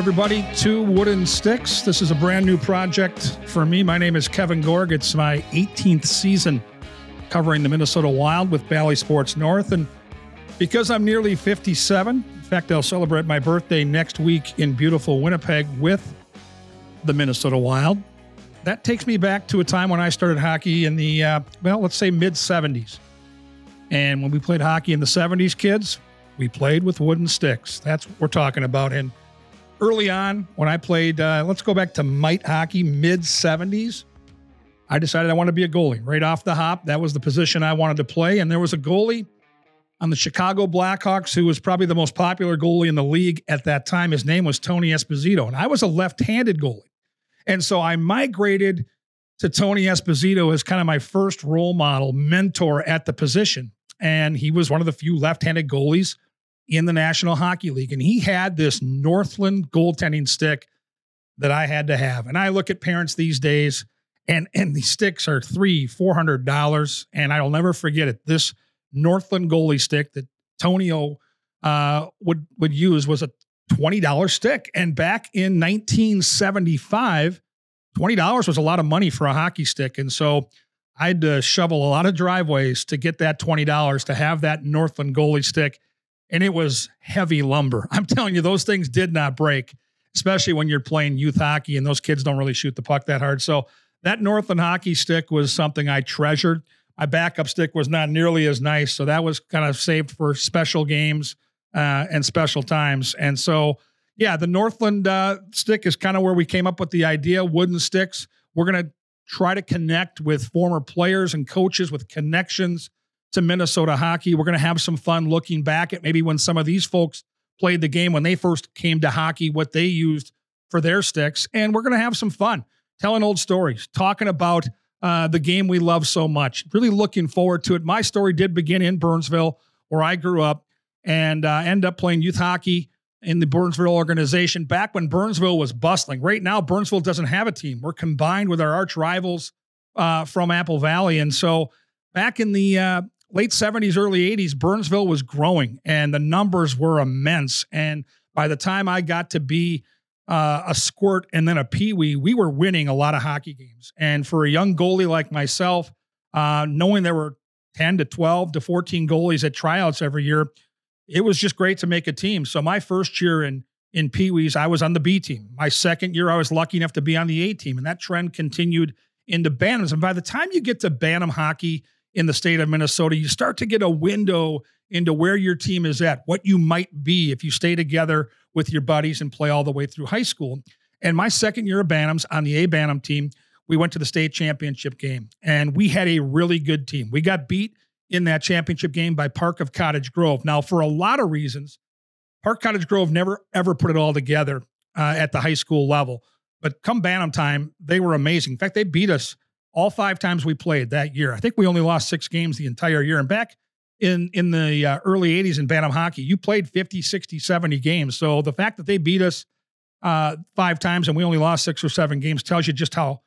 everybody to Wooden Sticks. This is a brand new project for me. My name is Kevin Gorg. It's my 18th season covering the Minnesota Wild with Bally Sports North. And because I'm nearly 57, in fact, I'll celebrate my birthday next week in beautiful Winnipeg with the Minnesota Wild. That takes me back to a time when I started hockey in the, uh, well, let's say mid 70s. And when we played hockey in the 70s, kids, we played with wooden sticks. That's what we're talking about. And early on, when I played, uh, let's go back to mite hockey, mid 70s, I decided I wanted to be a goalie right off the hop. That was the position I wanted to play. And there was a goalie on the Chicago Blackhawks who was probably the most popular goalie in the league at that time. His name was Tony Esposito. And I was a left handed goalie. And so I migrated to Tony Esposito as kind of my first role model, mentor at the position. And he was one of the few left handed goalies in the National Hockey League. And he had this Northland goaltending stick that I had to have. And I look at parents these days, and and these sticks are three, four hundred dollars. And I'll never forget it. This Northland goalie stick that Tony O uh, would would use was a twenty dollar stick. And back in 1975, twenty dollars was a lot of money for a hockey stick. And so I had to shovel a lot of driveways to get that twenty dollars to have that Northland goalie stick and it was heavy lumber. I'm telling you, those things did not break, especially when you're playing youth hockey and those kids don't really shoot the puck that hard. So that Northland hockey stick was something I treasured. My backup stick was not nearly as nice, so that was kind of saved for special games uh, and special times. And so, yeah, the Northland uh, stick is kind of where we came up with the idea. Wooden sticks. We're gonna try to connect with former players and coaches with connections to Minnesota hockey. We're going to have some fun looking back at maybe when some of these folks played the game when they first came to hockey, what they used for their sticks. And we're going to have some fun telling old stories, talking about uh, the game we love so much. Really looking forward to it. My story did begin in Burnsville, where I grew up, and uh, end up playing youth hockey in the Burnsville organization back when Burnsville was bustling. Right now, Burnsville doesn't have a team. We're combined with our arch rivals uh, from Apple Valley. And so back in the uh, late 70s, early 80s, Burnsville was growing and the numbers were immense. And by the time I got to be uh, a squirt and then a peewee, we were winning a lot of hockey games. And for a young goalie like myself, uh, knowing there were 10 to 12 to 14 goalies at tryouts every year, it was just great to make a team. So my first year in in Pee Wees, I was on the B team. My second year, I was lucky enough to be on the A team, and that trend continued into Bantams. And by the time you get to Bantam hockey, in the state of Minnesota, you start to get a window into where your team is at, what you might be if you stay together with your buddies and play all the way through high school. And my second year of Bantams on the A Bantam team, we went to the state championship game and we had a really good team. We got beat in that championship game by Park of Cottage Grove. Now, for a lot of reasons, Park Cottage Grove never ever put it all together uh, at the high school level. But come Bantam time, they were amazing. In fact, they beat us all five times we played that year. I think we only lost six games the entire year. And back in in the uh, early 80s in Bantam hockey, you played 50, 60, 70 games. So the fact that they beat us uh, five times and we only lost six or seven games tells you just how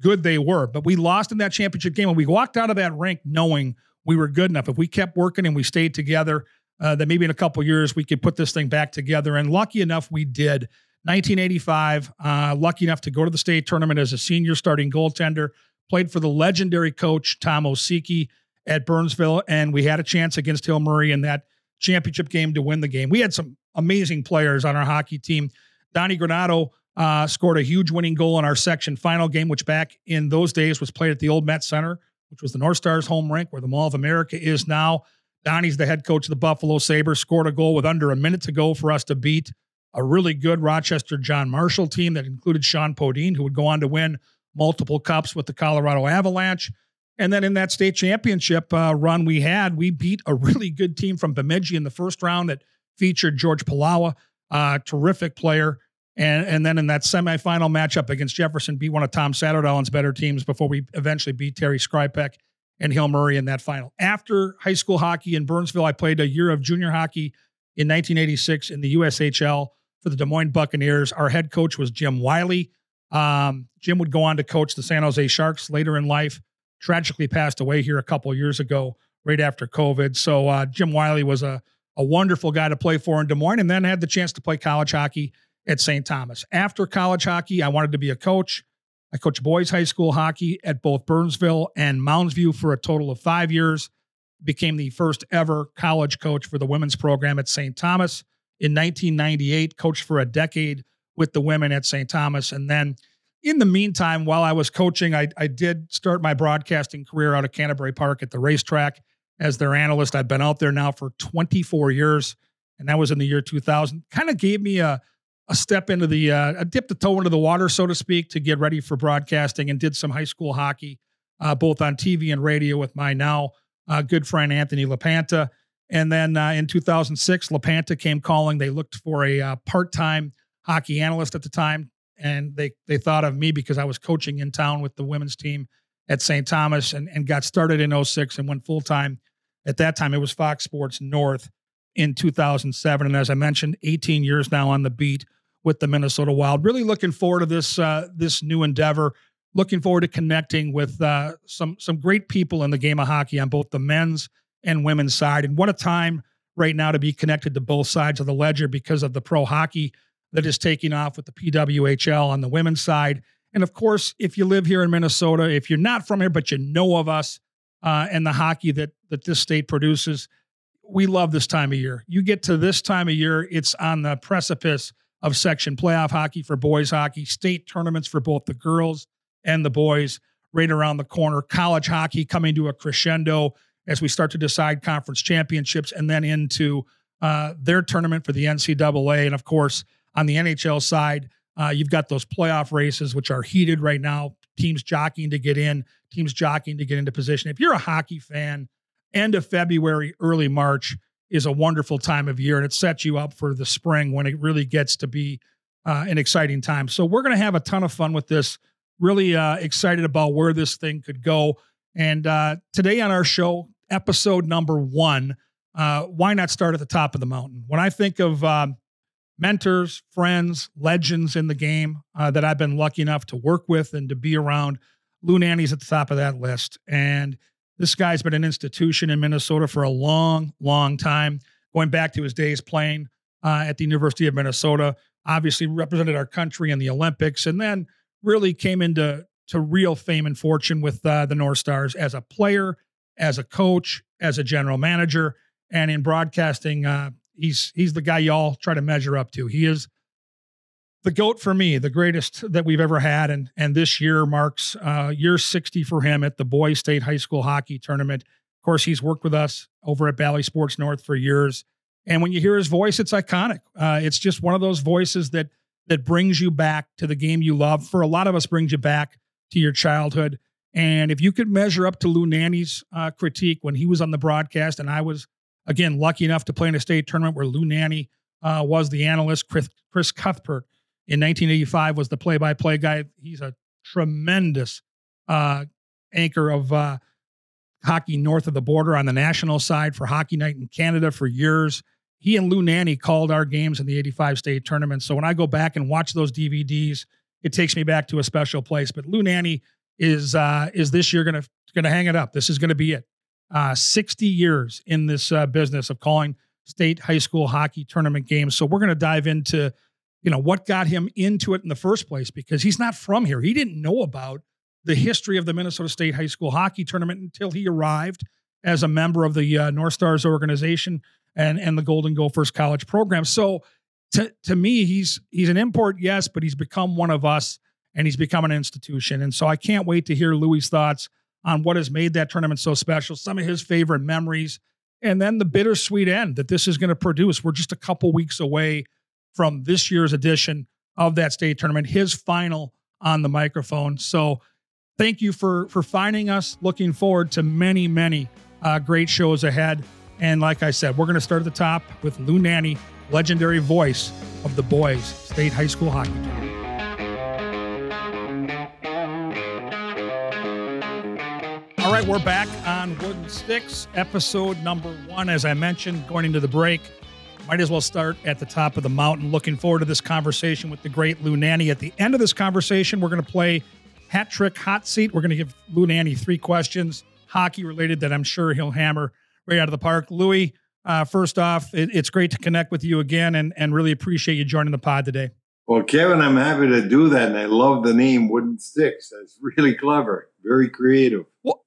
good they were. But we lost in that championship game and we walked out of that rink knowing we were good enough. If we kept working and we stayed together, uh, that maybe in a couple years we could put this thing back together. And lucky enough, we did. 1985, uh, lucky enough to go to the state tournament as a senior starting goaltender played for the legendary coach Tom Osiecki at Burnsville, and we had a chance against Hill Murray in that championship game to win the game. We had some amazing players on our hockey team. Donnie Granato uh, scored a huge winning goal in our section final game, which back in those days was played at the old Met Center, which was the North Stars home rink where the Mall of America is now. Donnie's the head coach of the Buffalo Sabres, scored a goal with under a minute to go for us to beat a really good Rochester John Marshall team that included Shjon Podein, who would go on to win multiple cups with the Colorado Avalanche. And then in that state championship uh, run we had, we beat a really good team from Bemidji in the first round that featured George Pelawa, uh, terrific player. And, and then in that semifinal matchup against Jefferson, beat one of Tom Saterdalen's better teams before we eventually beat Terry Skrypek and Hill Murray in that final. After high school hockey in Burnsville, I played a year of junior hockey in 1986 in the USHL for the Des Moines Buccaneers. Our head coach was Jim Wiley. Um, Jim would go on to coach the San Jose Sharks later in life. Tragically passed away here a couple years ago, right after COVID. So uh, Jim Wiley was a a wonderful guy to play for in Des Moines, and then had the chance to play college hockey at St. Thomas. After college hockey, I wanted to be a coach. I coached boys high school hockey at both Burnsville and Mounds View for a total of five years. Became the first ever college coach for the women's program at St. Thomas. In 1998, coached for a decade with the women at St. Thomas. And then in the meantime, while I was coaching, I, I did start my broadcasting career out of Canterbury Park at the racetrack as their analyst. I've been out there now for 24 years, and that was in the year 2000. Kind of gave me a a step into the uh, a dip the toe into the water, so to speak, to get ready for broadcasting, and did some high school hockey, uh, both on TV and radio with my now uh, good friend Anthony LaPanta. And then uh, in 2006, LaPanta came calling. They looked for a uh, part time hockey analyst at the time, and they they thought of me because I was coaching in town with the women's team at St. Thomas and, and got started in 06 and went full time. At that time, it was Fox Sports North in 2007. And as I mentioned, 18 years now on the beat with the Minnesota Wild. Really looking forward to this uh, this new endeavor. Looking forward to connecting with uh, some some great people in the game of hockey on both the men's and women's side. And what a time right now to be connected to both sides of the ledger because of the pro hockey that is taking off with the PWHL on the women's side. And of course, if you live here in Minnesota, if you're not from here but you know of us uh, and the hockey that that this state produces, we love this time of year. You get to this time of year, it's on the precipice of section playoff hockey for boys hockey, state tournaments for both the girls and the boys right around the corner, college hockey coming to a crescendo as we start to decide conference championships and then into uh, their tournament for the NCAA. And of course, on the NHL side, uh, you've got those playoff races, which are heated right now. Teams jockeying to get in, teams jockeying to get into position. If you're a hockey fan, end of February, early March is a wonderful time of year, and it sets you up for the spring when it really gets to be uh, an exciting time. So we're going to have a ton of fun with this. Really uh, excited about where this thing could go. And uh, today on our show, episode number one, uh, why not start at the top of the mountain? When I think of um, mentors, friends, legends in the game uh, that I've been lucky enough to work with and to be around. Lou Nanne's at the top of that list. And this guy's been an institution in Minnesota for a long, long time, going back to his days playing uh, at the University of Minnesota. Obviously, represented our country in the Olympics, and then really came into to real fame and fortune with uh, the North Stars as a player, as a coach, as a general manager, and in broadcasting. Uh, he's he's the guy y'all try to measure up to. He is the goat for me, the greatest that we've ever had, and and this year marks uh, year 60 for him at the Boys State High School Hockey Tournament. Of course, he's worked with us over at Bally Sports North for years, and when you hear his voice, it's iconic. Uh, it's just one of those voices that that brings you back to the game you love. For a lot of us, brings you back to your childhood. And if you could measure up to Lou Nanne's uh, critique when he was on the broadcast, and I was again, lucky enough to play in a state tournament where Lou Nanne uh, was the analyst. Chris, Chris Cuthbert in 1985 was the play-by-play guy. He's a tremendous uh, anchor of uh, hockey north of the border on the national side for Hockey Night in Canada for years. He and Lou Nanne called our games in the 85 state tournament. So when I go back and watch those DVDs, it takes me back to a special place. But Lou Nanne is uh, is this year gonna gonna hang it up. This is gonna be it uh, 60 years in this uh, business of calling state high school hockey tournament games. So we're going to dive into, you know, what got him into it in the first place because he's not from here. He didn't know about the history of the Minnesota State High School Hockey Tournament until he arrived as a member of the uh, North Stars organization and and the Golden Gophers college program. So to to me, he's he's an import, yes, but he's become one of us and he's become an institution. And so I can't wait to hear Louis' thoughts on what has made that tournament so special, some of his favorite memories, and then the bittersweet end that this is going to produce. We're just a couple weeks away from this year's edition of that state tournament, his final on the microphone. So thank you for for finding us. Looking forward to many, many uh, great shows ahead. And like I said, we're going to start at the top with Lou Nanne, legendary voice of the boys state high school hockey tournament. All right, we're back on Wooden Sticks, episode number one. As I mentioned, going into the break, might as well start at the top of the mountain. Looking forward to this conversation with the great Lou Nanne. At the end of this conversation, we're going to play Hat Trick Hot Seat. We're going to give Lou Nanne three questions, hockey related, that I'm sure he'll hammer right out of the park. Louie, uh, first off, it, it's great to connect with you again and, and really appreciate you joining the pod today. Well, Kevin, I'm happy to do that, and I love the name Wooden Sticks. That's really clever, very creative. Well,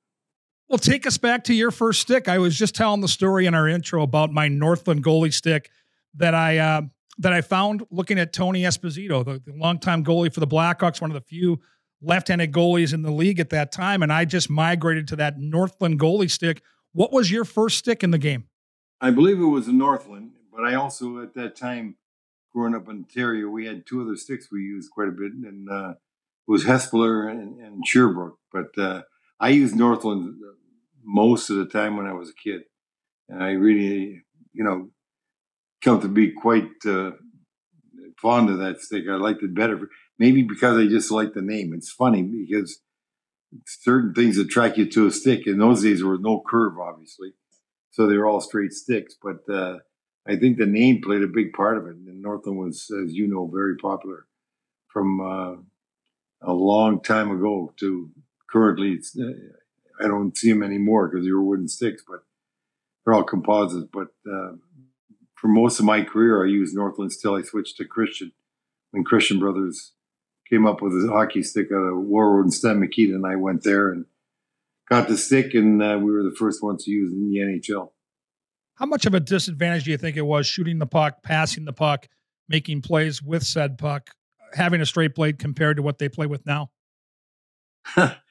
well, take us back to your first stick. I was just telling the story in our intro about my Northland goalie stick that I uh, that I found looking at Tony Esposito, the, the longtime goalie for the Blackhawks, one of the few left-handed goalies in the league at that time, and I just migrated to that Northland goalie stick. What was your first stick in the game? I believe it was a Northland, but I also at that time, growing up in Ontario, we had two other sticks we used quite a bit, and uh, it was Hespeler and, and Sherbrooke. But uh, I used Northland most of the time when I was a kid, and I really, you know, come to be quite uh, fond of that stick. I liked it better, maybe because I just liked the name. It's funny because certain things attract you to a stick. In those days, there was no curve, obviously, so they were all straight sticks. But uh, I think the name played a big part of it. And Northland was, as you know, very popular from uh, a long time ago to currently. Uh, I don't see them anymore because they were wooden sticks, but they're all composites. But uh, for most of my career, I used Northland till I switched to Christian. When Christian Brothers came up with a hockey stick out of Warroad and Stan Mikita, and I went there and got the stick, and uh, we were the first ones to use it in the NHL. How much of a disadvantage do you think it was shooting the puck, passing the puck, making plays with said puck, having a straight blade compared to what they play with now?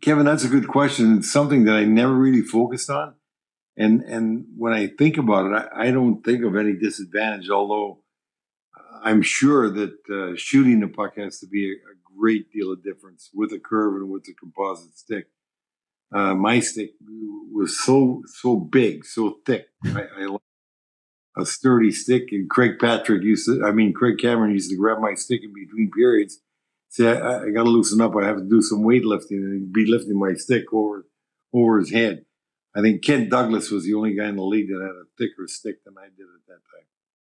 Kevin, that's a good question. It's something that I never really focused on. And and when I think about it, I, I don't think of any disadvantage. Although I'm sure that uh, shooting the puck has to be a, a, great deal of difference with a curve and with a composite stick. Uh, my stick was so so big, so thick. I, a sturdy stick, and Craig Patrick used to. I mean, Craig Cameron used to grab my stick in between periods. Say, I, I got to loosen up. I have to do some weightlifting, and be lifting my stick over over his head. I think Ken Douglas was the only guy in the league that had a thicker stick than I did at that time.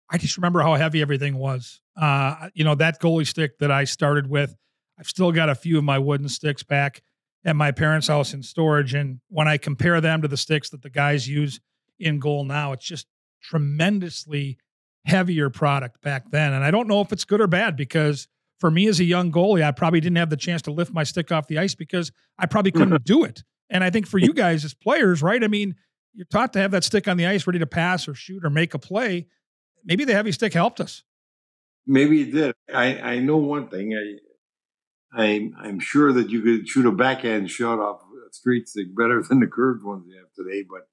I just remember how heavy everything was. Uh, you know, that goalie stick that I started with, I've still got a few of my wooden sticks back at my parents' house in storage. And when I compare them to the sticks that the guys use in goal now, it's just tremendously heavier product back then. And I don't know if it's good or bad because for me as a young goalie, I probably didn't have the chance to lift my stick off the ice because I probably couldn't do it. And I think for you guys as players, right? I mean, you're taught to have that stick on the ice ready to pass or shoot or make a play. Maybe the heavy stick helped us. Maybe it did. I, I know one thing. I, I I'm sure that you could shoot a backhand shot off a straight stick better than the curved ones they have today. But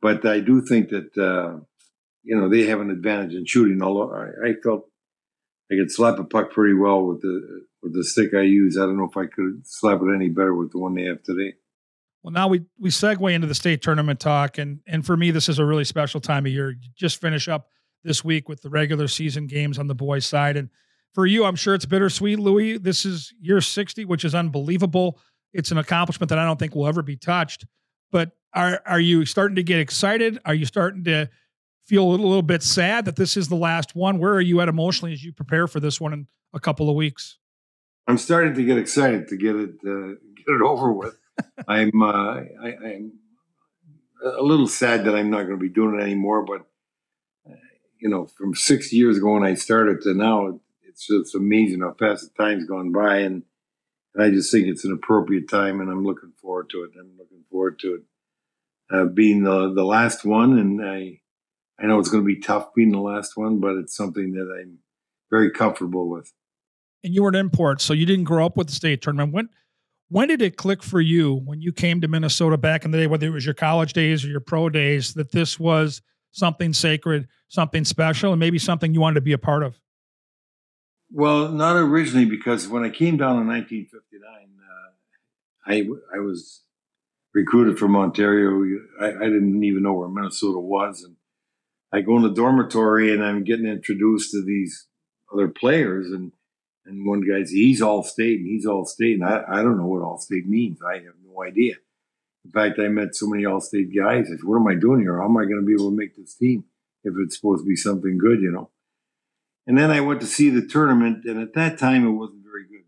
but I do think that uh, you know they have an advantage in shooting. Although I, I felt I could slap a puck pretty well with the with the stick I use. I don't know if I could slap it any better with the one they have today. Well, now we we segue into the state tournament talk, and and for me, this is a really special time of year. You just finish up this week with the regular season games on the boys' side, and for you, I'm sure it's bittersweet, Louis. This is year 60, which is unbelievable. It's an accomplishment that I don't think will ever be touched. But are are you starting to get excited? Are you starting to feel a little, little bit sad that this is the last one? Where are you at emotionally as you prepare for this one in a couple of weeks? I'm starting to get excited to get it uh, get it over with. I'm uh, I, am a little sad that I'm not going to be doing it anymore. But uh, you know, from six years ago when I started to now, it's just amazing how fast the time's gone by, and, and I just think it's an appropriate time, and I'm looking forward to it. I'm looking forward to it uh, being the the last one, and I I know it's going to be tough being the last one, but it's something that I'm very comfortable with. And you were an import, so you didn't grow up with the state tournament. When when did it click for you when you came to Minnesota back in the day, whether it was your college days or your pro days, that this was something sacred, something special, and maybe something you wanted to be a part of? Well, not originally, because when I came down in 1959, uh, I I was recruited from Ontario. I, I, didn't even know where Minnesota was, and I go in the dormitory and I'm getting introduced to these other players, and and one guy's he's all state and he's all state. And I, I don't know what all state means. I have no idea. In fact, I met so many all state guys. I said, what am I doing here? How am I going to be able to make this team if it's supposed to be something good, you know? And then I went to see the tournament, and at that time it wasn't very good.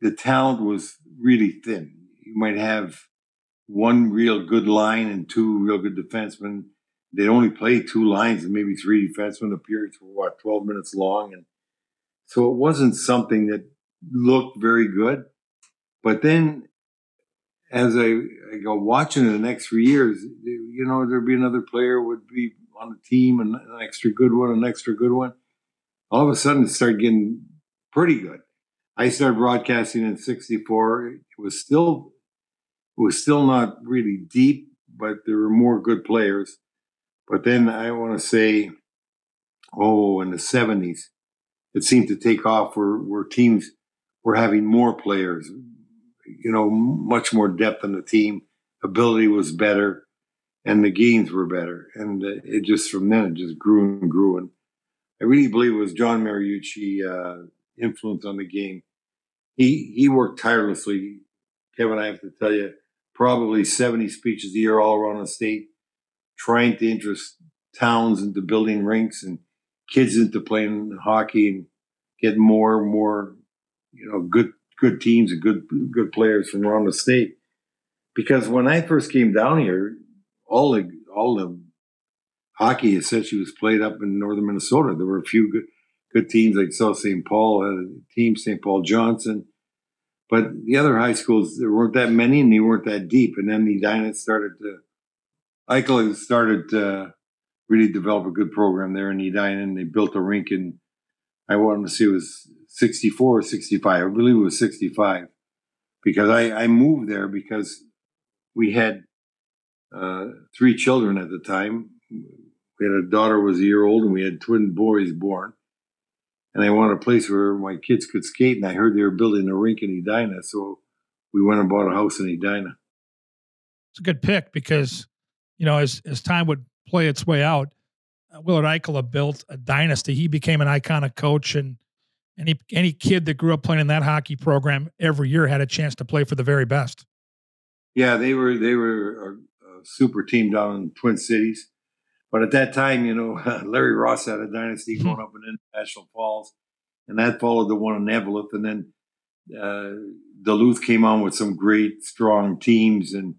The talent was really thin. You might have one real good line and two real good defensemen, they'd only play two lines and maybe three defensemen. The periods were what twelve minutes long, and so it wasn't something that looked very good. But then, as I, I go watching the next three years, you know, there'd be another player would be on the team, and an extra good one, an extra good one. All of a sudden, it started getting pretty good. I started broadcasting in '64. It was still it was still not really deep, but there were more good players. But then I want to say, oh, in the '70s, it seemed to take off where, where teams were having more players, you know, much more depth in the team. Ability was better, and the gains were better. And uh, it just from then it just grew and grew. And I really believe it was John Mariucci uh, influence on the game. He he worked tirelessly. Kevin, I have to tell you, probably 70 speeches a year all around the state, trying to interest towns into building rinks and kids into playing hockey and get more and more, you know, good good teams and good good players from around the state. Because when I first came down here, all the all the hockey essentially was played up in northern Minnesota. There were a few good good teams like South St. Paul had a team, St. Paul Johnson. But the other high schools, there weren't that many and they weren't that deep. And then the Edina started to, Ikola started to really develop a good program there in Edina and they built a rink in, I wanted to see it was 64 or 65. I believe it was 65 because I, I moved there because we had uh, three children at the time. We had a daughter was a year old, and we had twin boys born. And I wanted a place where my kids could skate. And I heard they were building a rink in Edina, so we went and bought a house in Edina. It's a good pick because, you know, as as time would play its way out, uh, Willard Ikola built a dynasty. He became an iconic coach, and any any kid that grew up playing in that hockey program every year had a chance to play for the very best. Yeah, they were they were a, a super team down in Twin Cities. But at that time, you know, Larry Ross had a dynasty hmm. going up in International Falls, and that followed the one in Eveleth. And then uh, Duluth came on with some great, strong teams. And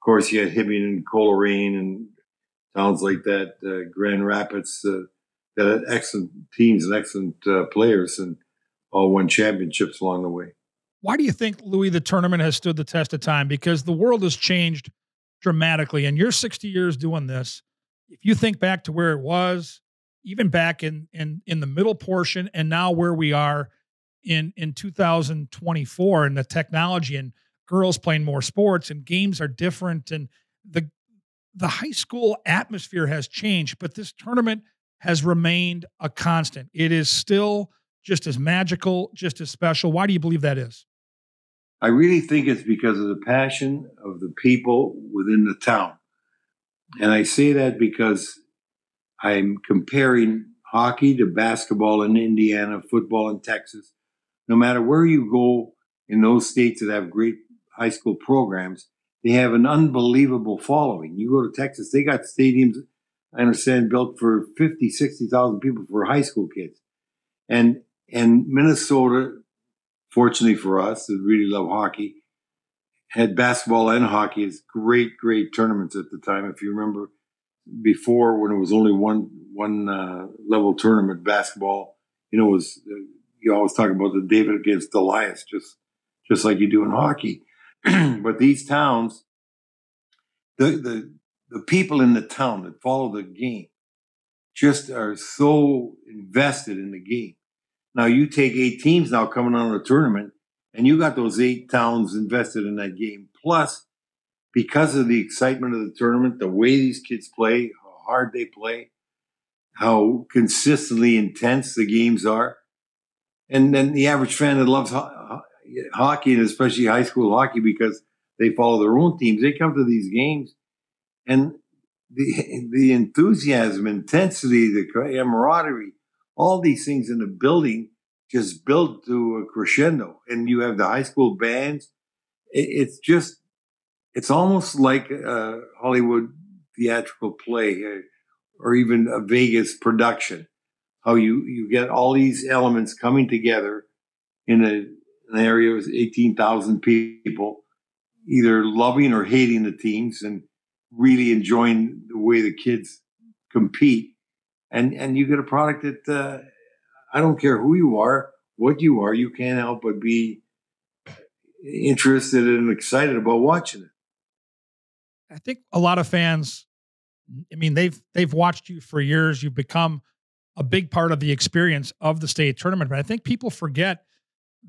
of course, you had Hibbing and Coleraine and towns like that, uh, Grand Rapids, uh, that had excellent teams and excellent uh, players, and all won championships along the way. Why do you think, Louis, the tournament has stood the test of time? Because the world has changed dramatically, and you're 60 years doing this if you think back to where it was, even back in in in the middle portion, and now where we are in in 2024, and the technology and girls playing more sports and games are different, and the the high school atmosphere has changed, but this tournament has remained a constant. It is still just as magical, just as special. Why do you believe that is? I really think it's because of the passion of the people within the town. And I say that because I'm comparing hockey to basketball in Indiana, football in Texas. No matter where you go in those states that have great high school programs, they have an unbelievable following. You go to Texas, they got stadiums, I understand, built for 50, 60,000 people for high school kids. And, and Minnesota, fortunately for us that really love hockey, had basketball and hockey as great, great tournaments at the time. If you remember before when it was only one one uh, level tournament, basketball, you know, was uh, you always talk about the David against Goliath, just just like you do in hockey. but these towns, the the the people in the town that follow the game, just are so invested in the game. Now you take eight teams now coming on a tournament and you got those eight towns invested in that game. Plus, because of the excitement of the tournament, the way these kids play, how hard they play, how consistently intense the games are. And then the average fan that loves hockey, and especially high school hockey, because they follow their own teams, they come to these games and the, the enthusiasm, intensity, the camaraderie, all these things in the building just built to a crescendo. And you have the high school bands. it's just, it's almost like a Hollywood theatrical play uh, or even a Vegas production. How you, you get all these elements coming together in a, an area with 18,000 people, either loving or hating the teams. And really enjoying the way the kids compete, and and you get a product that uh, I don't care who you are, what you are, you can't help but be interested and excited about watching it. I think a lot of fans, I mean, they've they've watched you for years. You've become a big part of the experience of the state tournament. But I think people forget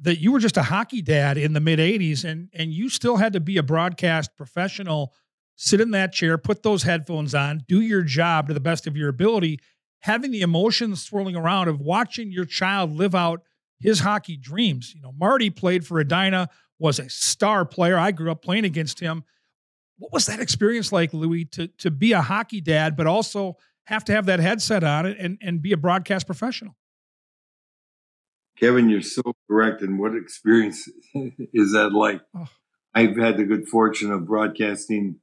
that you were just a hockey dad in the mid 80s and and you still had to be a broadcast professional, sit in that chair, put those headphones on, do your job to the best of your ability, having the emotions swirling around of watching your child live out his hockey dreams. You know, Marty played for Edina, was a star player. I grew up playing against him. What was that experience like, Louis, to to be a hockey dad, but also have to have that headset on and, and be a broadcast professional? Kevin, you're so correct. And what experience is that like? Oh. I've had the good fortune of broadcasting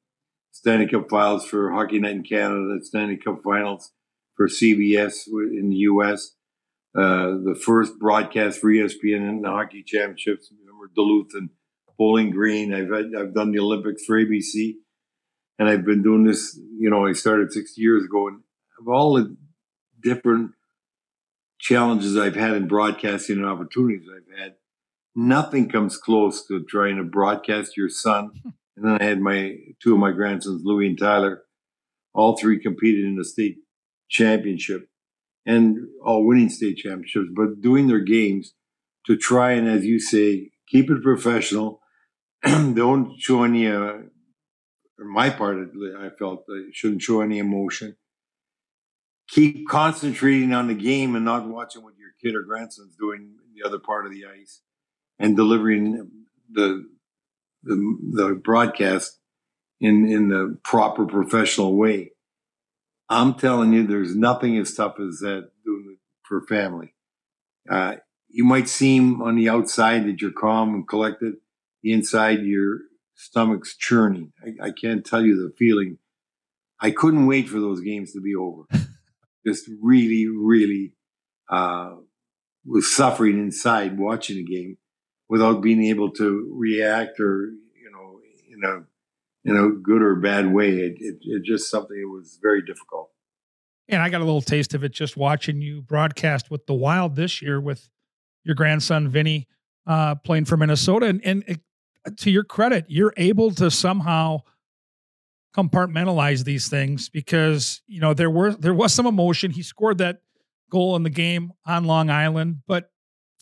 Stanley Cup finals for Hockey Night in Canada, Stanley Cup finals for CBS in the U.S. Uh, the first broadcast for ESPN in the hockey championships. Remember Duluth and Bowling Green. I've had, I've done the Olympics for ABC, and I've been doing this. You know, I started six years ago, and of all the different challenges I've had in broadcasting and opportunities I've had, nothing comes close to trying to broadcast your son. And then I had my two of my grandsons, Louis and Tyler. All three competed in the state championship and all winning state championships, but doing their games to try and, as you say, keep it professional. Don't show any, uh, my part, I felt I shouldn't show any emotion keep concentrating on the game and not watching what your kid or grandson's doing the other part of the ice and delivering the the, the broadcast in in the proper professional way. I'm telling you, there's nothing as tough as that doing for family. Uh, you might seem on the outside that you're calm and collected. The inside, your stomach's churning. I, I can't tell you the feeling. I couldn't wait for those games to be over. just really, really uh, was suffering inside watching the game without being able to react or you know in a in a good or bad way. It, it, it just something that was very difficult. And I got a little taste of it just watching you broadcast with the Wild this year with your grandson Vinny uh, playing for Minnesota. And, and it, to your credit, you're able to somehow compartmentalize these things because you know there were there was some emotion. He scored that goal in the game on Long Island, but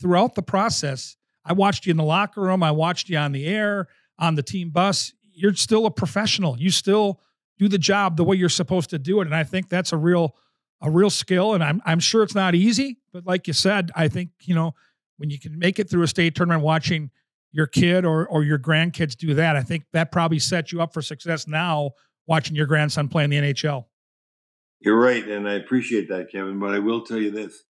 throughout the process, I watched you in the locker room, I watched you on the air, on the team bus. You're still a professional. You still do the job the way you're supposed to do it, and I think that's a real a real skill. And I'm I'm sure it's not easy, but like you said, I think you know when you can make it through a state tournament watching your kid or or your grandkids do that, I think that probably sets you up for success now watching your grandson play in the NHL. You're right, and I appreciate that, Kevin. But I will tell you this: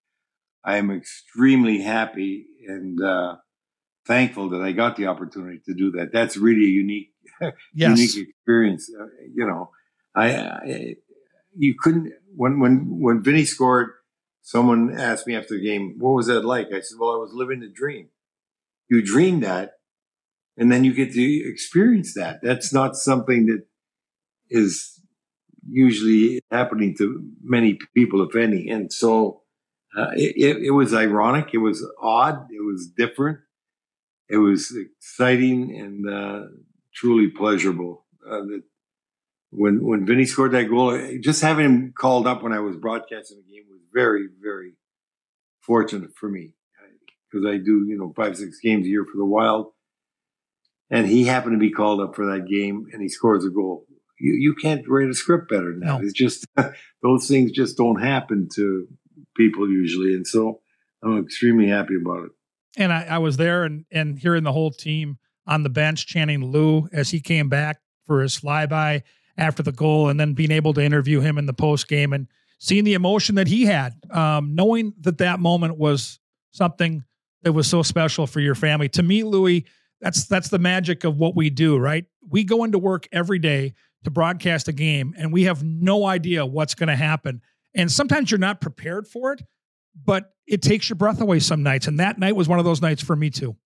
I am extremely happy and uh, thankful that I got the opportunity to do that. That's really a unique, yes. unique experience. Uh, you know, I, I, you couldn't when when when Vinny scored. Someone asked me after the game, "What was that like?" I said, "Well, I was living the dream." You dream that, and then you get to experience that. That's not something that is usually happening to many people, if any. And so uh, it, it, was ironic. It was odd. It was different. It was exciting and uh, truly pleasurable. Uh, that when when Vinny scored that goal, just having him called up when I was broadcasting the game was very very fortunate for me because I do you know five six games a year for the Wild, and he happened to be called up for that game and he scores a goal you, you can't write a script better now. No. It's just those things just don't happen to people usually, and so I'm extremely happy about it. And I, I was there and and hearing the whole team on the bench chanting Lou as he came back for his flyby after the goal, and then being able to interview him in the post game and seeing the emotion that he had, um, knowing that that moment was something that was so special for your family. To me, Louis, that's that's the magic of what we do, right? We go into work every day to broadcast a game and we have no idea what's going to happen. And sometimes you're not prepared for it, but it takes your breath away some nights. And that night was one of those nights for me too.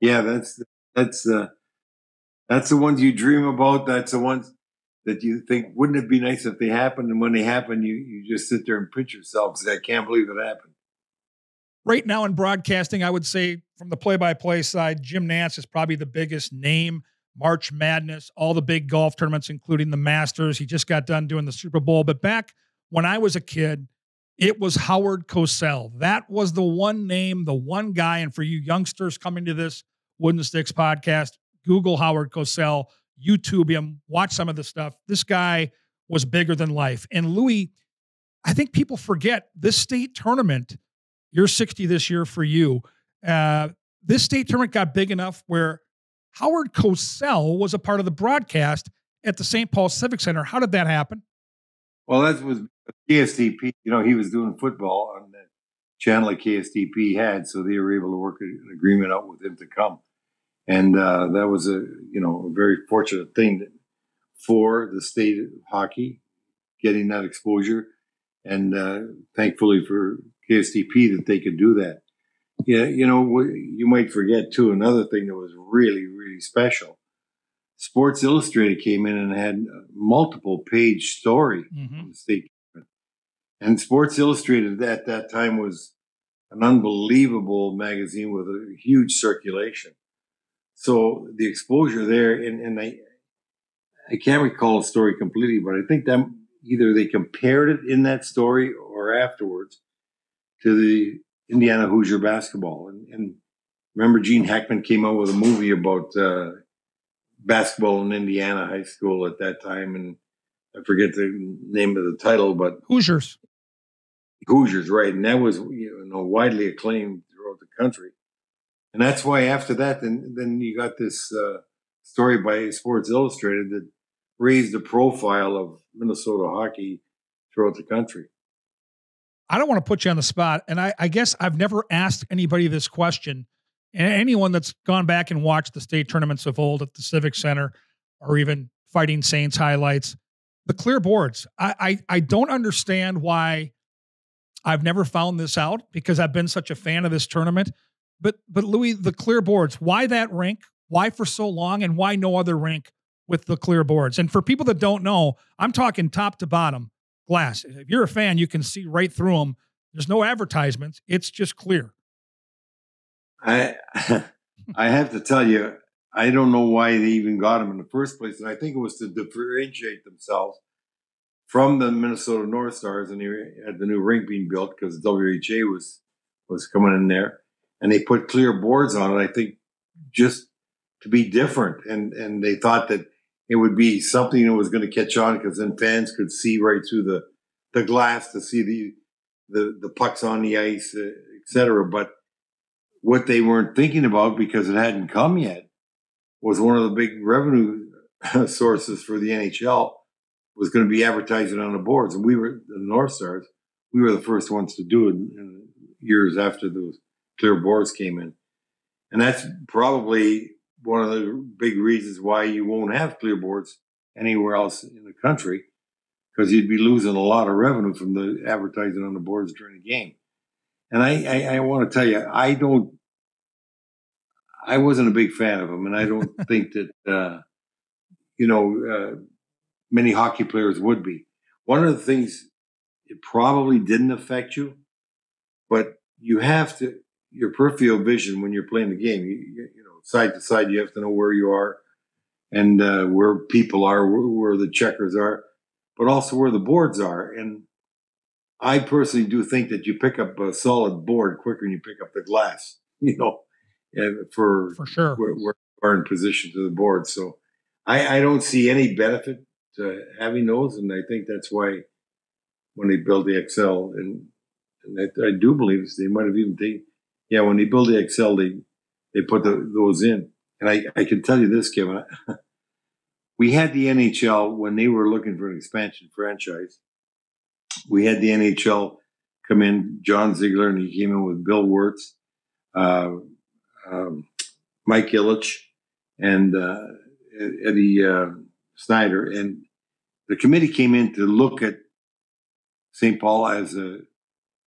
Yeah, that's that's the that's the ones you dream about. That's the ones that you think wouldn't it be nice if they happened? And when they happen, you you just sit there and pinch yourself say, I can't believe it happened. Right now in broadcasting, I would say from the play-by-play side, Jim Nantz is probably the biggest name. March Madness, all the big golf tournaments, including the Masters. He just got done doing the Super Bowl. But back when I was a kid, it was Howard Cosell. That was the one name, the one guy. And for you youngsters coming to this Wooden Sticks podcast, Google Howard Cosell, YouTube him, watch some of the stuff. This guy was bigger than life. And Louis, I think people forget this state tournament. You're 60 this year for you. Uh, this state tournament got big enough where Howard Cosell was a part of the broadcast at the St. Paul Civic Center. How did that happen? Well, that was KSTP. You know, he was doing football on the channel that KSTP had, so they were able to work an agreement out with him to come, and uh, that was a you know a very fortunate thing for the state of hockey getting that exposure, and uh, thankfully for KSTP that they could do that. Yeah, you know, you might forget too. Another thing that was really, really special. Sports Illustrated came in and had a multiple page story mm-hmm. on the state and Sports Illustrated at that time was an unbelievable magazine with a huge circulation. So the exposure there, and, and I, I can't recall the story completely, but I think that either they compared it in that story or afterwards to the Indiana Hoosier basketball. And, and remember, Gene Hackman came out with a movie about uh, basketball in Indiana high school at that time, and I forget the name of the title, but Hoosiers. Hoosiers, right? And that was you know widely acclaimed throughout the country. And that's why after that, then then you got this uh, story by Sports Illustrated that raised the profile of Minnesota hockey throughout the country. I don't want to put you on the spot, and I, I guess I've never asked anybody this question. And anyone that's gone back and watched the state tournaments of old at the Civic Center, or even Fighting Saints highlights, the clear boards. I, I, I don't understand why I've never found this out because I've been such a fan of this tournament. But but Louis, the clear boards, why that rink? Why for so long? And why no other rink with the clear boards? And for people that don't know, I'm talking top to bottom glass. If you're a fan, you can see right through them. There's no advertisements. It's just clear. I I have to tell you, I don't know why they even got them in the first place, and I think it was to differentiate themselves from the Minnesota North Stars, and he had the new rink being built because WHA was was coming in there, and they put clear boards on it. I think just to be different, and and they thought that it would be something that was going to catch on because then fans could see right through the the glass to see the the the pucks on the ice, uh, etc. But what they weren't thinking about because it hadn't come yet was one of the big revenue sources for the NHL was going to be advertising on the boards, and we were the North Stars. We were the first ones to do it in years after those clear boards came in, and that's probably one of the big reasons why you won't have clear boards anywhere else in the country because you'd be losing a lot of revenue from the advertising on the boards during the game. And I, I, I want to tell you, I don't, I wasn't a big fan of them, and I don't think that, uh, you know, uh, many hockey players would be. One of the things it probably didn't affect you, but you have to your peripheral vision when you're playing the game. You, side to side, you have to know where you are and uh, where people are, where, the checkers are, but also where the boards are. And I personally do think that you pick up a solid board quicker than you pick up the glass. You know, and for for sure where, where you are in position to the board. So I, I don't see any benefit to having those, and I think that's why when they build the Xcel, and, and I, I, do believe they might have even taken, yeah, when they build the Xcel, they they put the, those in, and I I can tell you this, Kevin. we had the NHL when they were looking for an expansion franchise. We had the NHL come in, John Ziegler, and he came in with Bill Wirtz, uh, um, Mike Ilitch, and uh, Eddie uh, Snider, and the committee came in to look at St. Paul as a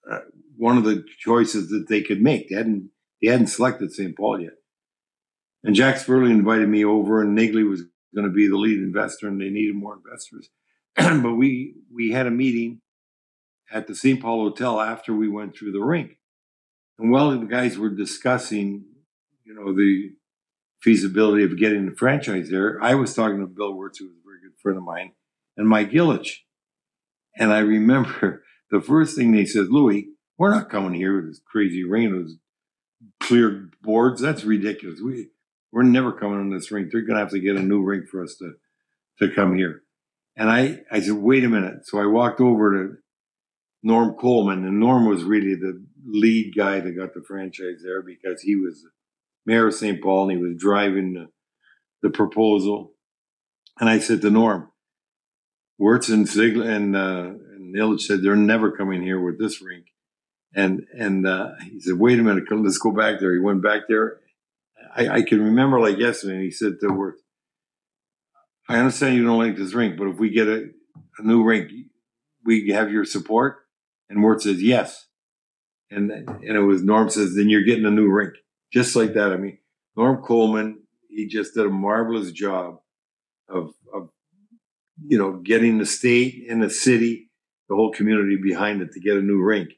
uh, one of the choices that they could make. They hadn't they hadn't selected St. Paul yet, and Jac Sperling invited me over, and Naegele was going to be the lead investor, and they needed more investors. but we we had a meeting at the St. Paul Hotel after we went through the rink, and while the guys were discussing, you know, the feasibility of getting the franchise there, I was talking to Bill Wirtz, who was a very good friend of mine, and Mike Ilitch, And I remember the first thing they said, Louis, we're not coming here with this crazy rain, those clear boards. That's ridiculous. We we're never coming on this rink. They're gonna have to get a new rink for us to to come here. And I, I said, wait a minute. So I walked over to Norm Coleman, and Norm was really the lead guy that got the franchise there because he was mayor of St. Paul and he was driving the, the proposal. And I said to Norm, Wirtz and Ziegler and, uh, and Ilitch said they're never coming here with this rink. And and uh, he said, wait a minute, let's go back there. He went back there. I, I can remember like yesterday. And he said to Wirtz, I understand you don't like this rink, but if we get a, a new rink, we have your support. And Wirtz says yes. And and it was Norm says, then you're getting a new rink just like that. I mean, Norm Coleman, he just did a marvelous job of, of you know, getting the state and the city, the whole community behind it to get a new rink.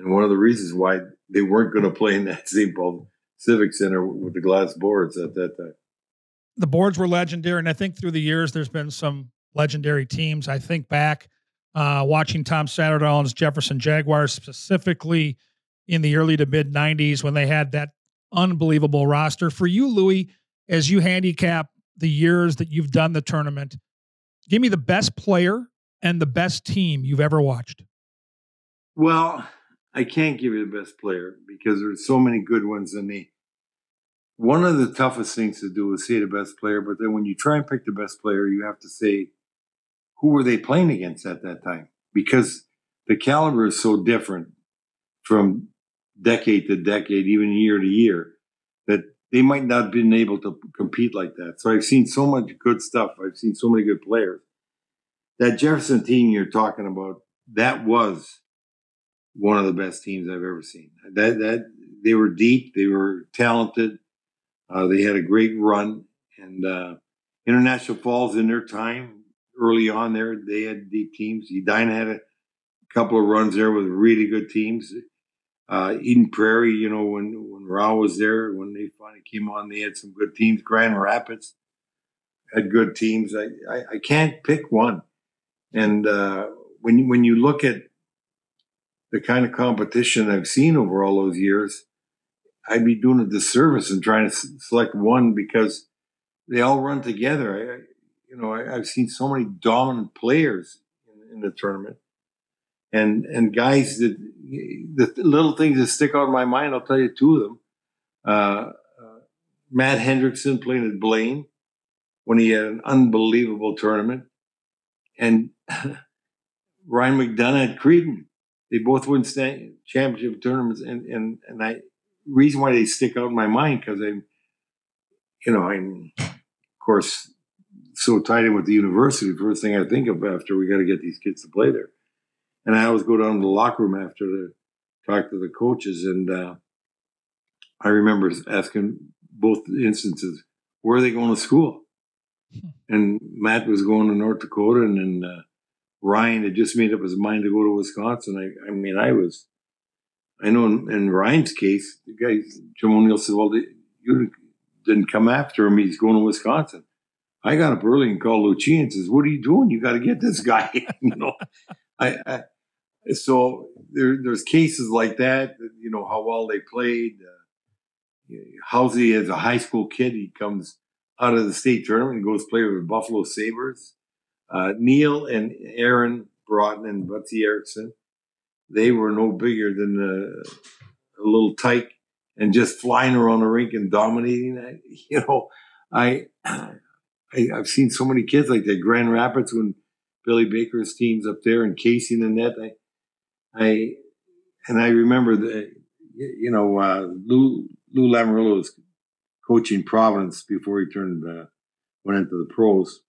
And one of the reasons why they weren't going to play in that St. Paul Civic Center with the glass boards at that time. The boards were legendary, and I think through the years there's been some legendary teams. I think back uh, watching Tom Saterdalen's Jefferson Jaguars specifically in the early to mid 90s when they had that unbelievable roster. For you, Louis, as you handicap the years that you've done the tournament, give me the best player and the best team you've ever watched. Well, I can't give you the best player because there's so many good ones in the one of the toughest things to do is say the best player, but then when you try and pick the best player, you have to say who were they playing against at that time? Because the caliber is so different from decade to decade, even year to year, that they might not have been able to compete like that. So I've seen so much good stuff. I've seen so many good players. That Jefferson team you're talking about, that was one of the best teams I've ever seen. That that they were deep, they were talented, uh, they had a great run, and uh, International Falls in their time early on there, they had deep teams. Edina had a couple of runs there with really good teams uh, Eden Prairie, you know, when when Rao was there, when they finally came on, they had some good teams. Grand Rapids had good teams. I I, I can't pick one. And uh, when when you look at the kind of competition I've seen over all those years, I'd be doing a disservice in trying to select one because they all run together. I, you know, I, have seen so many dominant players in, in the tournament and and guys that the little things that stick out in my mind, I'll tell you two of them. Uh, uh, Matt Hendrickson playing at Blaine when he had an unbelievable tournament, and Ryan McDonagh at Cretin. They both won championship tournaments, and and and I reason why they stick out in my mind because I'm, you know, I'm of course so tied in with the university. First thing I think of after we got to get these kids to play there. And I always go down to the locker room after to talk to the coaches. And uh, I remember asking both instances, where are they going to school? Hmm. And Matt was going to North Dakota, and then uh, Ryan had just made up his mind to go to Wisconsin. I, I mean, I was, I know in, in Ryan's case, the guy, Jim O'Neill said, well, you didn't come after him. He's going to Wisconsin. I got up early and called Lucia and says, what are you doing? You got to get this guy. you know, I, I, so there, there's cases like that. You know how well they played. Uh, Housley, as a high school kid, he comes out of the state tournament and goes play with the Buffalo Sabres. Uh, Neil and Aaron Broten and Butsy Erickson, they were no bigger than a, a little tyke and just flying around the rink and dominating. You know, I, I have seen so many kids like that. Grand Rapids when Billy Baker's teams up there and Casey the net. I, I and I remember that you know uh, Lou Lou Lamoriello was coaching Providence before he turned uh, went into the pros,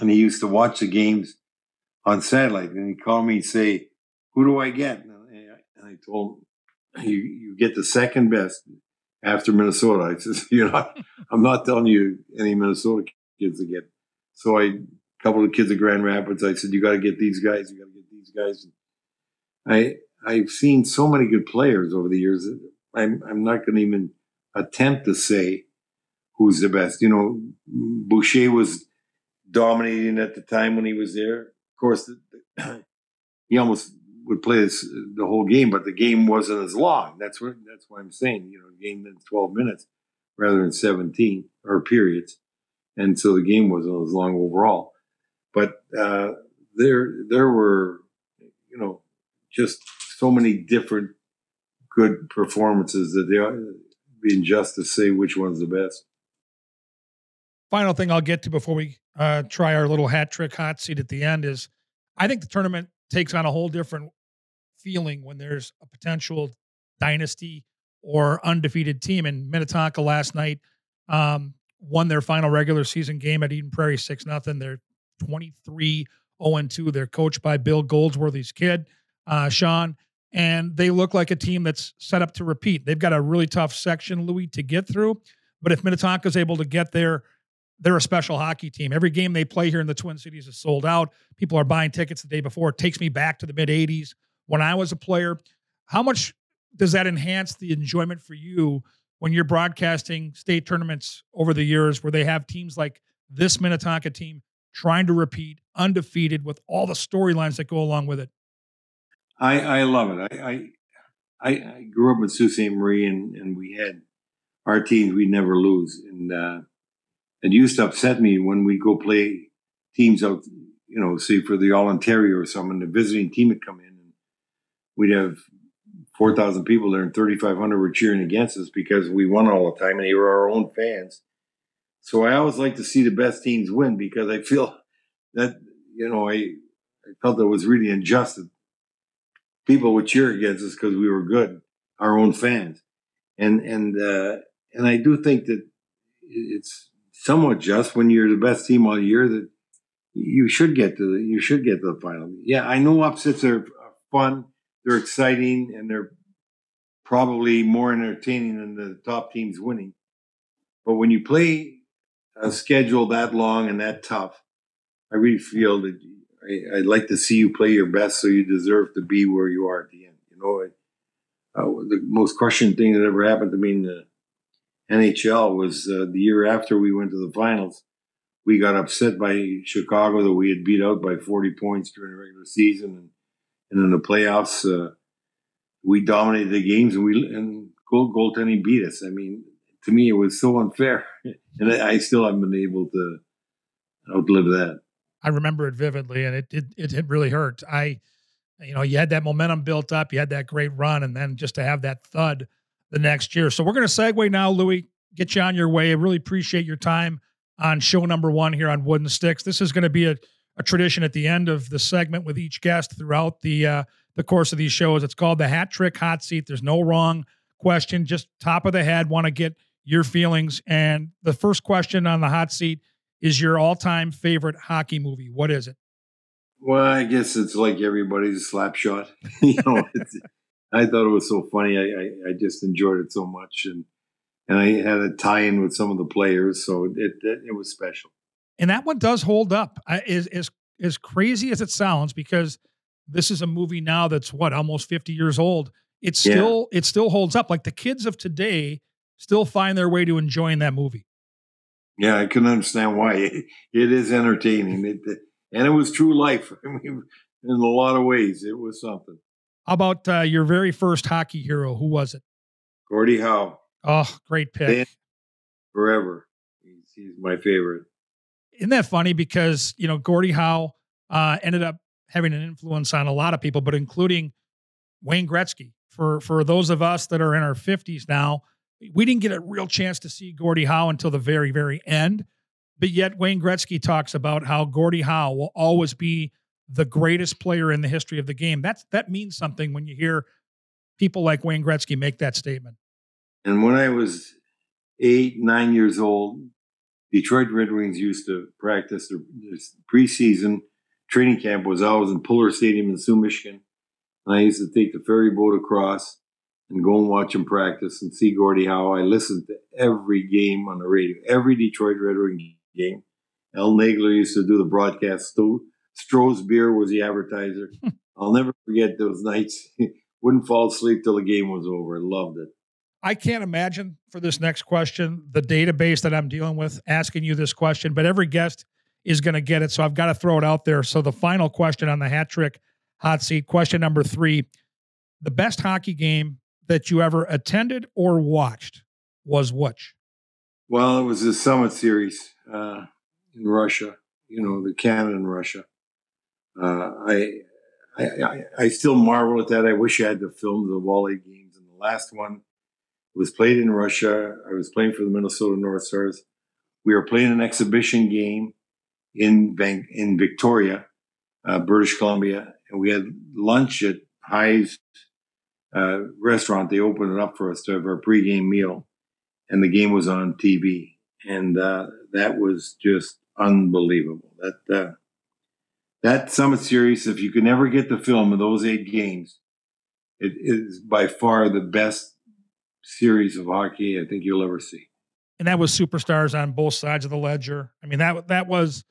and he used to watch the games on satellite. And he called me and say, "Who do I get?" And I told him, "You you get the second best after Minnesota." I says, "You're not. I'm not telling you any Minnesota kids to get. So I, a couple of kids at Grand Rapids, I said, you got to get these guys. You got to get these guys. I I've seen so many good players over the years. I'm I'm not going to even attempt to say who's the best. You know, Boucher was dominating at the time when he was there. Of course, he almost would play this, the whole game, but the game wasn't as long. That's what that's why I'm saying. You know, game in 12 minutes rather than 17 or periods, and so the game wasn't as long overall. But uh, there there were, you know, just so many different good performances that they are being just to say which one's the best. Final thing I'll get to before we uh, try our little hat trick hot seat at the end is I think the tournament takes on a whole different feeling when there's a potential dynasty or undefeated team. And Minnetonka last night um, won their final regular season game at Eden Prairie 6 nothing. They're 23 0 2. They're coached by Bill Goldsworthy's kid, uh, Sean. And they look like a team that's set up to repeat. They've got a really tough section, Louis, to get through. But if Minnetonka is able to get there, they're a special hockey team. Every game they play here in the Twin Cities is sold out. People are buying tickets the day before. It takes me back to the mid 80s when I was a player. How much does that enhance the enjoyment for you when you're broadcasting state tournaments over the years where they have teams like this Minnetonka team trying to repeat undefeated with all the storylines that go along with it? I, I love it. I, I, I grew up with Sault Ste. Marie and, and we had our teams we'd never lose. And uh, it used to upset me when we go play teams out, you know, say for the All Ontario or something, the visiting team would come in and we'd have 4,000 people there and 3,500 were cheering against us because we won all the time and they were our own fans. So I always like to see the best teams win because I feel that, you know, I, I felt it was really unjust people would cheer against us because we were good, our own fans. And, and, uh, and I do think that it's somewhat just when you're the best team all year that you should get to the, you should get to the final. Yeah, I know upsets are fun they're exciting and they're probably more entertaining than the top teams winning. But when you play a schedule that long and that tough, I really feel that I, would like to see you play your best so you deserve to be where you are at the end. You know, uh, the most crushing thing that ever happened to me in the NHL was uh, the year after we went to the finals. We got upset by Chicago that we had beat out by 40 points during the regular season. And and in the playoffs, uh, we dominated the games and we and goal goaltending beat us. I mean, to me, it was so unfair, and I still haven't been able to outlive that. I remember it vividly, and it it it, it really hurt. I, you know, you had that momentum built up, you had that great run, and then just to have that thud the next year. So we're going to segue now, Louis. Get you on your way. I really appreciate your time on show number one here on Wooden Sticks. This is going to be a a tradition at the end of the segment with each guest throughout the uh, the course of these shows. It's called the Hat Trick Hot Seat. There's no wrong question, just top of the head. Want to get your feelings. And the first question on the hot seat is your all time favorite hockey movie. What is it? Well, I guess it's like everybody's slap shot. you know, I thought it was so funny. I, I, I, just enjoyed it so much, and and I had a tie-in with some of the players, so it it, it was special and that one does hold up. Is as as crazy as it sounds, because this is a movie now that's what almost fifty years old. It still yeah. it still holds up. Like the kids of today still find their way to enjoying that movie. Yeah, I can understand why. It, it is entertaining, it, and it was true life. I mean, in a lot of ways, it was something. How about uh, your very first hockey hero? Who was it? Gordie Howe. Oh, great pick. Forever. He's, he's my favorite isn't that funny? Because you know Gordie Howe uh, ended up having an influence on a lot of people, but including Wayne Gretzky. For for those of us that are in our fifties now, we didn't get a real chance to see Gordie Howe until the very very end. But yet Wayne Gretzky talks about how Gordie Howe will always be the greatest player in the history of the game. That's that means something when you hear people like Wayne Gretzky make that statement. And when I was eight, nine years old, Detroit Red Wings used to practice their, their preseason training camp was always in Pullar Stadium in Soo, Michigan. And I used to take the ferry boat across and go and watch them practice and see Gordie Howe. I listened to every game on the radio, every Detroit Red Wing game. Al Nagler used to do the broadcast. Sto- Stroh's beer was the advertiser. I'll never forget those nights. Wouldn't fall asleep till the game was over. Loved it. I can't imagine for this next question the database that I'm dealing with asking you this question, but every guest is going to get it. So I've got to throw it out there. So the final question on the hat trick hot seat, question number three the best hockey game that you ever attended or watched was which? Well, it was the Summit Series uh, in Russia, you know, the Canada and Russia. Uh, I, I, I still marvel at that. I wish I had the film the Wally games. And the last one was played in Russia. I was playing for the Minnesota North Stars. We were playing an exhibition game in Van- in Victoria, uh, British Columbia, and we had lunch at High's uh, restaurant. They opened it up for us to have our pregame meal, and the game was on TV, and uh, that was just unbelievable. That uh, that Summit Series, if you can ever get the film of those eight games, it is by far the best series of hockey I think you'll ever see. And that was superstars on both sides of the ledger. I mean that that was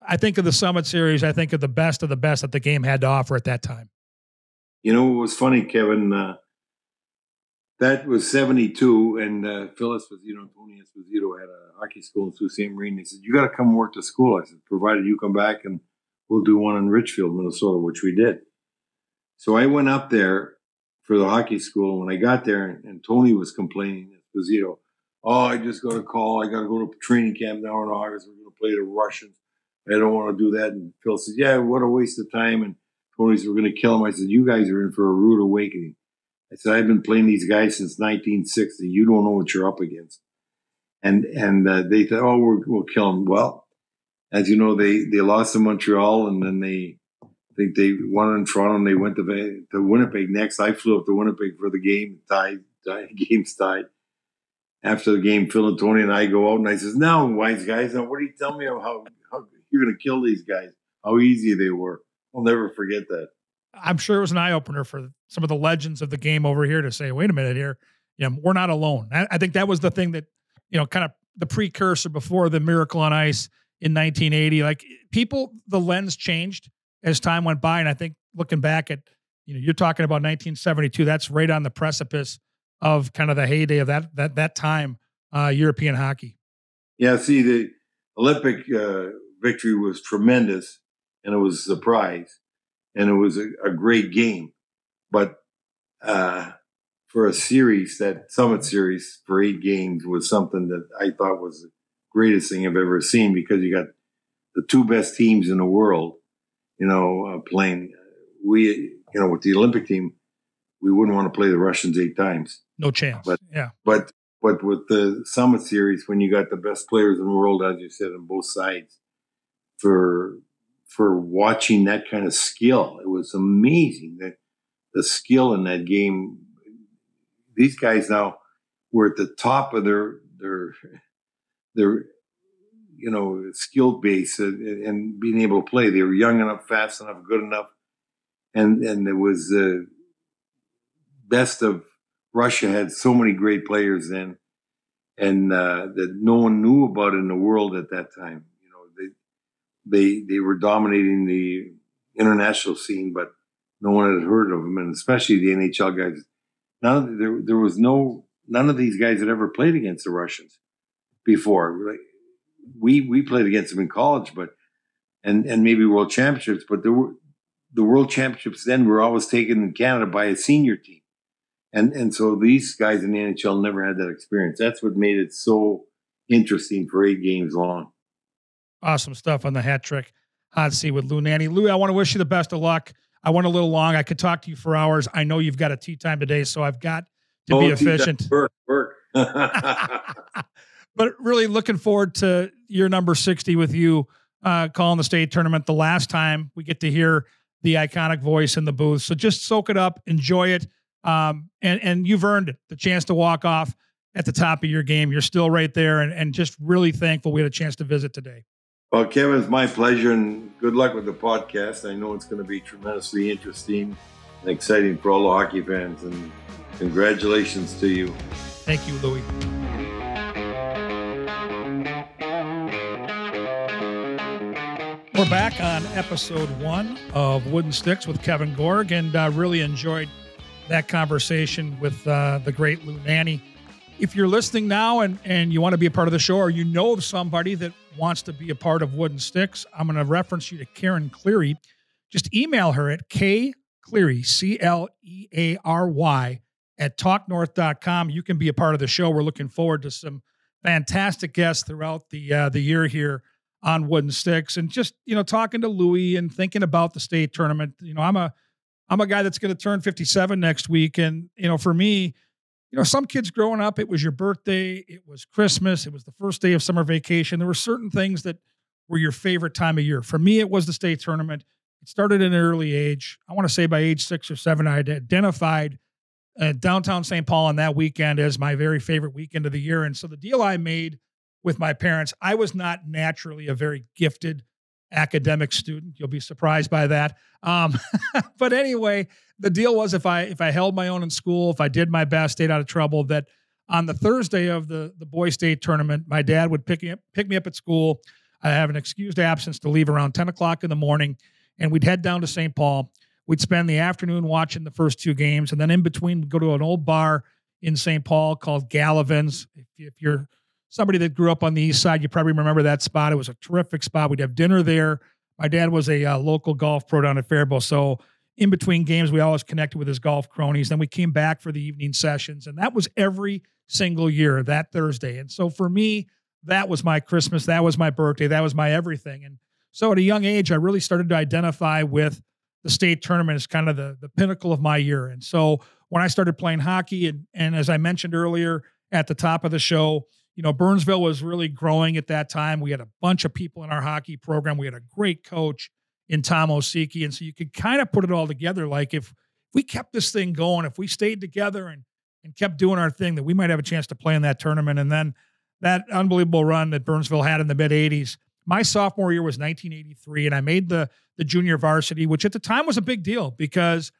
I think of the Summit Series, I think of the best of the best that the game had to offer at that time. You know, it was funny, Kevin. Uh, that was 72, and uh, Phyllis was, you know, Tony Esposito had a hockey school in Sault Ste. Marie. He said, You got to come work the school. I said, Provided you come back and we'll do one in Richfield, Minnesota, which we did. So I went up there for the hockey school. And when I got there, and, and Tony was complaining, Esposito, Oh, I just got a call. I got to go to training camp now in August. We're going to play the Russians. I don't want to do that. And Phil says, Yeah, what a waste of time. And Tony said, We're going to kill him. I said, You guys are in for a rude awakening. I said, I've been playing these guys since 1960. You don't know what you're up against. And and uh, they thought, Oh, we will kill him. Well, as you know, they, they lost to Montreal and then they I think they won in Toronto and they went to, to Winnipeg next. I flew up to Winnipeg for the game, tied, tied game's tied. After the game, Phil and Tony and I go out and I says, Now, wise guys, now what do you tell me about how, how you're going to kill these guys? How easy they were. I'll never forget that. I'm sure it was an eye opener for some of the legends of the game over here to say, wait a minute here, you know, we're not alone. I, I think that was the thing that, you know, kind of the precursor before the miracle on ice in 1980. Like people, the lens changed as time went by. And I think looking back at, you know, you're talking about 1972, that's right on the precipice of kind of the heyday of that, that, that time, uh, European hockey. Yeah. See, the Olympic uh, victory was tremendous and it was a surprise and it was a, a great game. But uh, for a series, that Summit Series for eight games was something that I thought was greatest thing I've ever seen because you got the two best teams in the world, you know, uh, playing. We, you know, with the Olympic team, we wouldn't want to play the Russians eight times. No chance. But yeah, but but with the Summit Series, when you got the best players in the world, as you said, on both sides, for for watching that kind of skill. It was amazing that the skill in that game. These guys now were at the top of their their their you know skill base and, and being able to play. They were young enough, fast enough, good enough, and and it was the best of Russia had so many great players then, and uh, that no one knew about in the world at that time. You know they they they were dominating the international scene, but no one had heard of them, and especially the NHL guys. None there there was no none of these guys had ever played against the Russians before. Like, we we played against them in college, but and and maybe world championships, but there were the world championships then were always taken in Canada by a senior team. And and so these guys in the NHL never had that experience. That's what made it so interesting for eight games long. Awesome stuff on the hat trick hot seat with Lou Nanne. Lou, I want to wish you the best of luck. I went a little long. I could talk to you for hours. I know you've got a tea time today, so I've got to oh, be efficient. Work, work. but really looking forward to your number 60 with you uh, calling the state tournament the last time we get to hear the iconic voice in the booth. So just soak it up, enjoy it. Um, and, and you've earned it, the chance to walk off at the top of your game. You're still right there and, and just really thankful we had a chance to visit today. Well, Kevin, it's my pleasure and good luck with the podcast. I know it's going to be tremendously interesting and exciting for all the hockey fans. And congratulations to you. Thank you, Louis. We're back on episode one of Wooden Sticks with Kevin Gorg, and uh, really enjoyed that conversation with uh, the great Lou Nanne. If you're listening now and, and you want to be a part of the show, or you know of somebody that wants to be a part of Wooden Sticks, I'm going to reference you to Karen Cleary. Just email her at K Cleary, C L E A R Y, at talknorth.com. You can be a part of the show. We're looking forward to some fantastic guests throughout the uh, the year here on wooden sticks and just you know talking to louis and thinking about the state tournament. You know i'm a i'm a guy that's going to turn 57 next week. And you know for me you know some kids growing up it was your birthday it was christmas it was the first day of summer vacation. There were certain things that were your favorite time of year. For me it was the state tournament. It started at an early age. I want to say by age six or seven i identified uh, downtown st paul on that weekend as my very favorite weekend of the year. And so the deal i made with my parents. I was not naturally a very gifted academic student. You'll be surprised by that. Um, but anyway, the deal was if I if I held my own in school, if I did my best, stayed out of trouble, that on the Thursday of the the boy state tournament, my dad would pick me up pick me up at school. I have an excused absence to leave around 10 o'clock in the morning, and we'd head down to St. Paul. We'd spend the afternoon watching the first two games, and then in between, we'd go to an old bar in St. Paul called Gallivan's. If, if you're somebody that grew up on the east side, you probably remember that spot. It was a terrific spot. We'd have dinner there. My dad was a uh, local golf pro down at Faribault, so in between games, we always connected with his golf cronies. Then we came back for the evening sessions, and that was every single year that Thursday. And so for me, that was my Christmas, that was my birthday, that was my everything. And so at a young age, I really started to identify with the state tournament as kind of the, the pinnacle of my year. And so when I started playing hockey, and, and as I mentioned earlier at the top of the show, you know, Burnsville was really growing at that time. We had a bunch of people in our hockey program. We had a great coach in Tom Osiecki. And so you could kind of put it all together. Like if we kept this thing going, if we stayed together and and kept doing our thing, that we might have a chance to play in that tournament. And then that unbelievable run that Burnsville had in the mid 80s. My sophomore year was 1983, and I made the the junior varsity, which at the time was a big deal because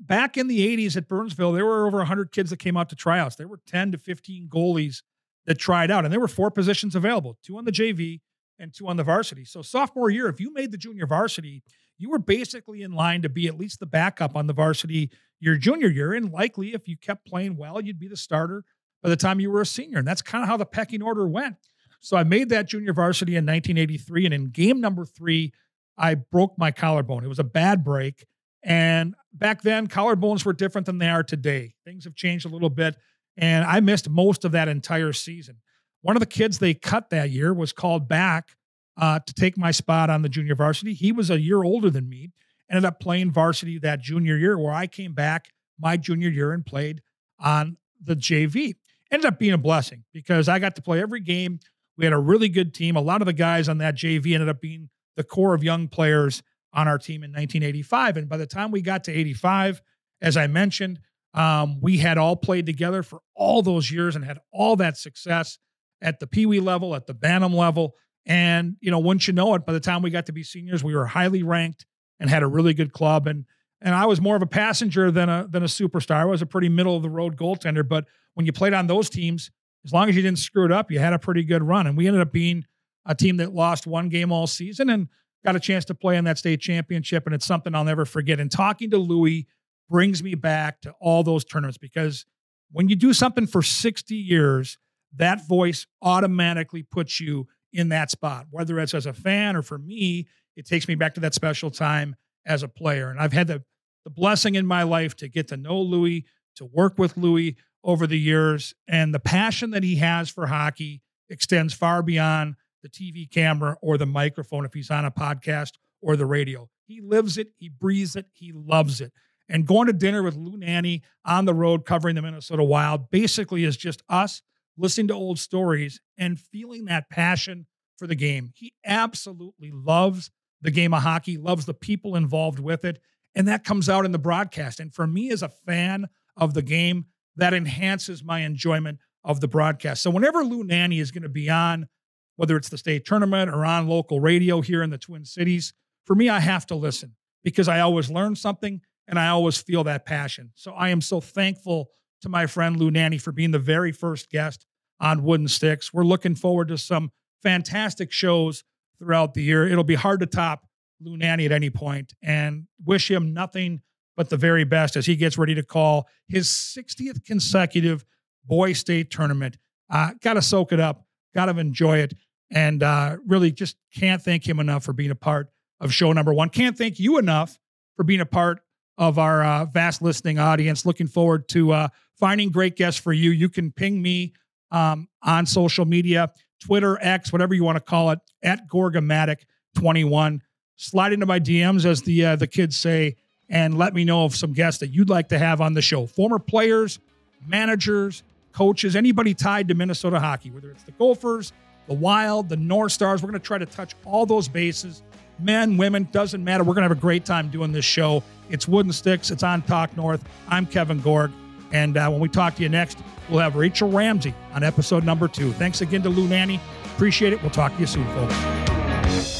back in the 80s at Burnsville, there were over 100 kids that came out to tryouts. There were 10 to 15 goalies that tried out, and there were four positions available two on the JV and two on the varsity. So, sophomore year, if you made the junior varsity, you were basically in line to be at least the backup on the varsity your junior year. And likely, if you kept playing well, you'd be the starter by the time you were a senior. And that's kind of how the pecking order went. So, I made that junior varsity in 1983. And in game number three, I broke my collarbone. It was a bad break. And back then, collarbones were different than they are today. Things have changed a little bit. And I missed most of that entire season. One of the kids they cut that year was called back uh, to take my spot on the junior varsity. He was a year older than me, ended up playing varsity that junior year, where I came back my junior year and played on the JV. Ended up being a blessing because I got to play every game. We had a really good team. A lot of the guys on that JV ended up being the core of young players on our team in 1985. And by the time we got to 85, as I mentioned, um, we had all played together for all those years and had all that success at the Pee Wee level, at the Bantam level. And, you know, once you know it, by the time we got to be seniors, we were highly ranked and had a really good club. And and I was more of a passenger than a than a superstar. I was a pretty middle of the road goaltender. But when you played on those teams, as long as you didn't screw it up, you had a pretty good run. And we ended up being a team that lost one game all season and got a chance to play in that state championship. And it's something I'll never forget. And talking to Louis brings me back to all those tournaments because when you do something for 60 years, that voice automatically puts you in that spot, whether it's as a fan or for me, it takes me back to that special time as a player. And I've had the, the blessing in my life to get to know Louis, to work with Louis over the years. And the passion that he has for hockey extends far beyond the TV camera or the microphone if he's on a podcast or the radio. He lives it, he breathes it, he loves it and going to dinner with Lou Nanne on the road covering the Minnesota Wild basically is just us listening to old stories and feeling that passion for the game. He absolutely loves the game of hockey, loves the people involved with it, and that comes out in the broadcast. And for me as a fan of the game, that enhances my enjoyment of the broadcast. So whenever Lou Nanne is going to be on, whether it's the state tournament or on local radio here in the Twin Cities, for me, I have to listen because I always learn something and I always feel that passion. So I am so thankful to my friend Lou Nanne for being the very first guest on Wooden Sticks. We're looking forward to some fantastic shows throughout the year. It'll be hard to top Lou Nanne at any point and wish him nothing but the very best as he gets ready to call his 60th consecutive Boy State tournament. Uh, got to soak it up, got to enjoy it, and uh, really just can't thank him enough for being a part of show number one. Can't thank you enough for being a part of our uh, vast listening audience. Looking forward to uh, finding great guests for you. You can ping me um, on social media, Twitter, X, whatever you want to call it, at Gorgamatic21. Slide into my DMs, as the uh, the kids say, and let me know of some guests that you'd like to have on the show. Former players, managers, coaches, anybody tied to Minnesota hockey, whether it's the Gophers, the Wild, the North Stars. We're going to try to touch all those bases. Men, women, doesn't matter. We're going to have a great time doing this show. It's Wooden Sticks. It's on Talk North. I'm Kevin Gorg. And uh, when we talk to you next, we'll have Rachel Ramsey on episode number two. Thanks again to Lou Nanne. Appreciate it. We'll talk to you soon, folks.